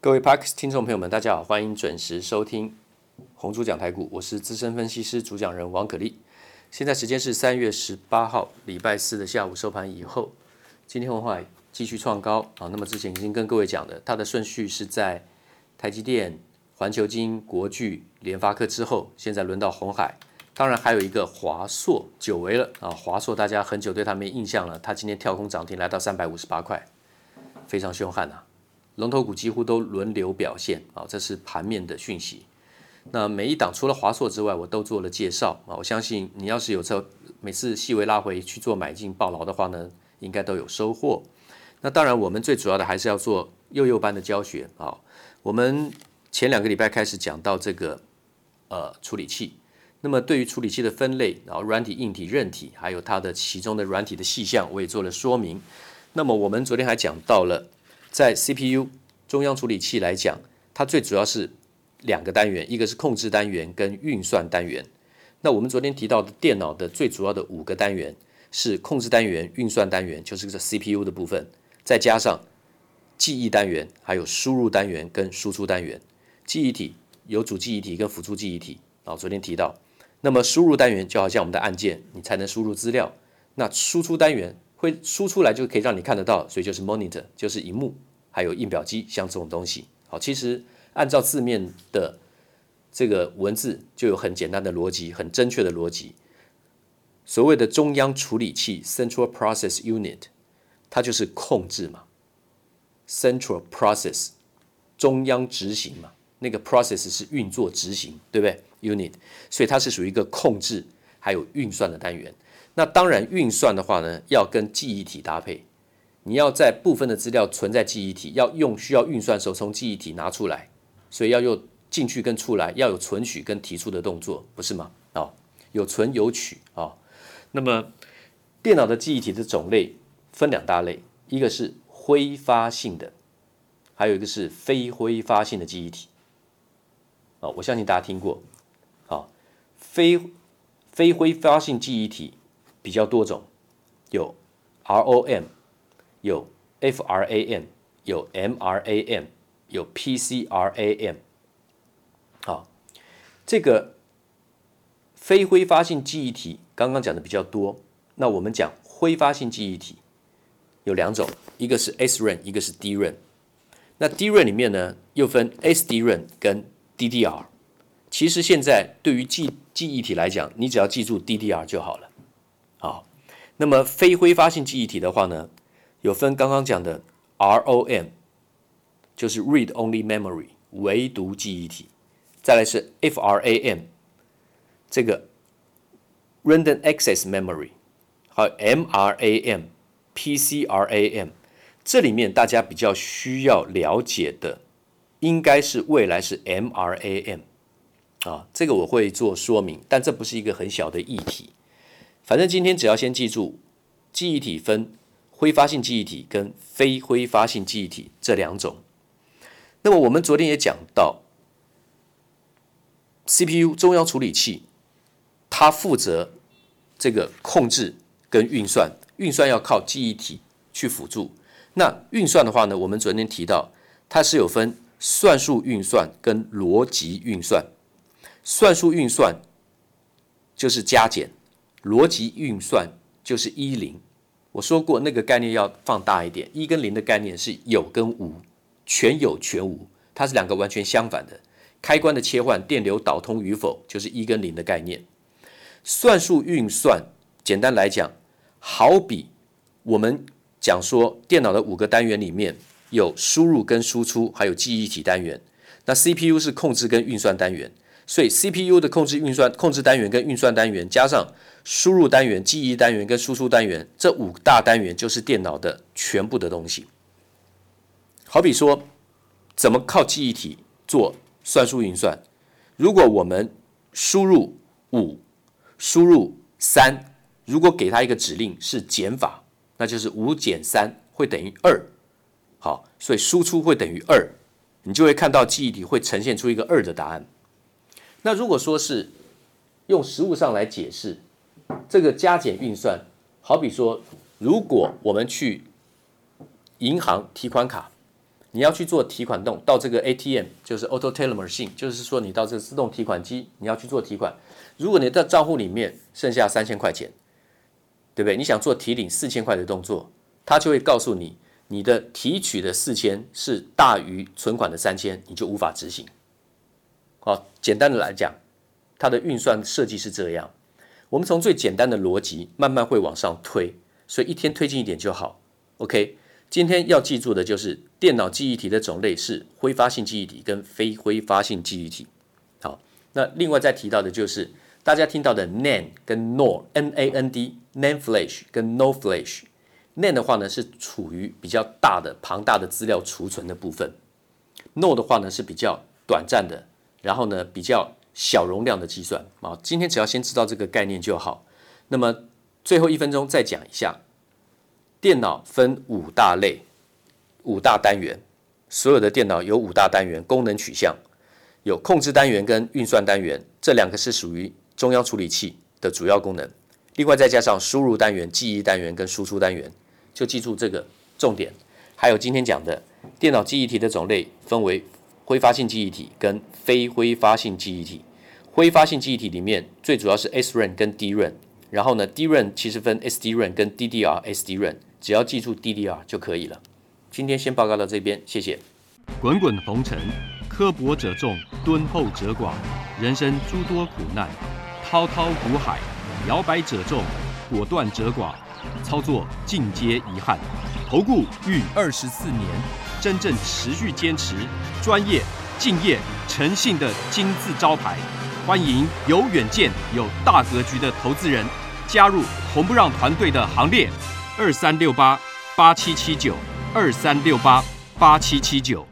各位 Parks 听众朋友们，大家好，欢迎准时收听红猪讲台股，我是资深分析师主讲人王可立。现在时间是三月十八号礼拜四的下午收盘以后，今天红海继续创高啊。那么之前已经跟各位讲的，它的顺序是在台积电、环球晶、国巨、联发科之后，现在轮到红海。当然还有一个华硕，久违了啊！华硕大家很久对它没印象了，它今天跳空涨停来到三百五十八块，非常凶悍呐、啊。龙头股几乎都轮流表现啊，这是盘面的讯息。那每一档除了华硕之外，我都做了介绍啊。我相信你要是有车，每次细微拉回去做买进抱牢的话呢，应该都有收获。那当然，我们最主要的还是要做幼幼班的教学啊。我们前两个礼拜开始讲到这个呃处理器，那么对于处理器的分类，然后软体、硬体、韧体，还有它的其中的软体的细项，我也做了说明。那么我们昨天还讲到了。在 CPU 中央处理器来讲，它最主要是两个单元，一个是控制单元跟运算单元。那我们昨天提到的电脑的最主要的五个单元是控制单元、运算单元，就是这 CPU 的部分，再加上记忆单元，还有输入单元跟输出单元。记忆体有主记忆体跟辅助记忆体，啊，昨天提到。那么输入单元就好像我们的按键，你才能输入资料。那输出单元。会输出来就可以让你看得到，所以就是 monitor，就是荧幕，还有印表机，像这种东西。好，其实按照字面的这个文字，就有很简单的逻辑，很正确的逻辑。所谓的中央处理器 （Central Process Unit），它就是控制嘛，Central Process，中央执行嘛，那个 process 是运作执行，对不对？Unit，所以它是属于一个控制还有运算的单元。那当然，运算的话呢，要跟记忆体搭配。你要在部分的资料存在记忆体，要用需要运算的时候从记忆体拿出来，所以要用进去跟出来，要有存取跟提出的动作，不是吗？哦，有存有取啊、哦。那么电脑的记忆体的种类分两大类，一个是挥发性的，还有一个是非挥发性的记忆体。啊、哦，我相信大家听过。啊、哦，非非挥发性记忆体。比较多种，有 ROM，有 FRAM，有 MRAM，有 PCRAM。好，这个非挥发性记忆体刚刚讲的比较多。那我们讲挥发性记忆体有两种，一个是 SRAM，一个是 DRAM。那 DRAM 里面呢，又分 SDRAM 跟 DDR。其实现在对于记记忆体来讲，你只要记住 DDR 就好了。好，那么非挥发性记忆体的话呢，有分刚刚讲的 ROM，就是 Read Only Memory 唯读记忆体，再来是 FRAM，这个 Random Access Memory，还有 MRAM、PCRAM，这里面大家比较需要了解的，应该是未来是 MRAM，啊，这个我会做说明，但这不是一个很小的议题。反正今天只要先记住，记忆体分挥发性记忆体跟非挥发性记忆体这两种。那么我们昨天也讲到，CPU 中央处理器，它负责这个控制跟运算，运算要靠记忆体去辅助。那运算的话呢，我们昨天提到它是有分算术运算跟逻辑运算。算术运算就是加减。逻辑运算就是一零，我说过那个概念要放大一点，一跟零的概念是有跟无，全有全无，它是两个完全相反的。开关的切换，电流导通与否，就是一跟零的概念。算术运算，简单来讲，好比我们讲说电脑的五个单元里面有输入跟输出，还有记忆体单元，那 CPU 是控制跟运算单元。所以 CPU 的控制运算控制单元跟运算单元，加上输入单元、记忆单元跟输出单元，这五大单元就是电脑的全部的东西。好比说，怎么靠记忆体做算术运算？如果我们输入五，输入三，如果给它一个指令是减法，那就是五减三会等于二。好，所以输出会等于二，你就会看到记忆体会呈现出一个二的答案。那如果说是用实物上来解释这个加减运算，好比说，如果我们去银行提款卡，你要去做提款动，到这个 ATM 就是 Auto Teller Machine，就是说你到这个自动提款机，你要去做提款。如果你的账户里面剩下三千块钱，对不对？你想做提领四千块的动作，它就会告诉你，你的提取的四千是大于存款的三千，你就无法执行。好，简单的来讲，它的运算设计是这样。我们从最简单的逻辑慢慢会往上推，所以一天推进一点就好。OK，今天要记住的就是电脑记忆体的种类是挥发性记忆体跟非挥发性记忆体。好，那另外再提到的就是大家听到的 NAND 跟 NOR，N-A-N-D，NAND Flash 跟 NOR Flash。NAND 的话呢是处于比较大的庞大的资料储存的部分，NOR 的话呢是比较短暂的，然后呢比较。小容量的计算啊，今天只要先知道这个概念就好。那么最后一分钟再讲一下，电脑分五大类、五大单元，所有的电脑有五大单元功能取向，有控制单元跟运算单元，这两个是属于中央处理器的主要功能。另外再加上输入单元、记忆单元跟输出单元，就记住这个重点。还有今天讲的电脑记忆体的种类分为挥发性记忆体跟非挥发性记忆体。挥发性记忆体里面最主要是 s r a n 跟 d r a n 然后呢 d r a n 其实分 s d r a n 跟 DDR SDRAM，只要记住 DDR 就可以了。今天先报告到这边，谢谢。滚滚红尘，刻薄者众，敦厚者寡，人生诸多苦难，滔滔苦海，摇摆者众，果断者寡，操作尽皆遗憾。投顾逾二十四年，真正持续坚持、专业、敬业、诚信的金字招牌。欢迎有远见、有大格局的投资人加入红不让团队的行列，二三六八八七七九，二三六八八七七九。